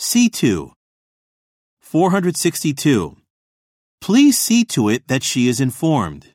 C2. 462. Please see to it that she is informed.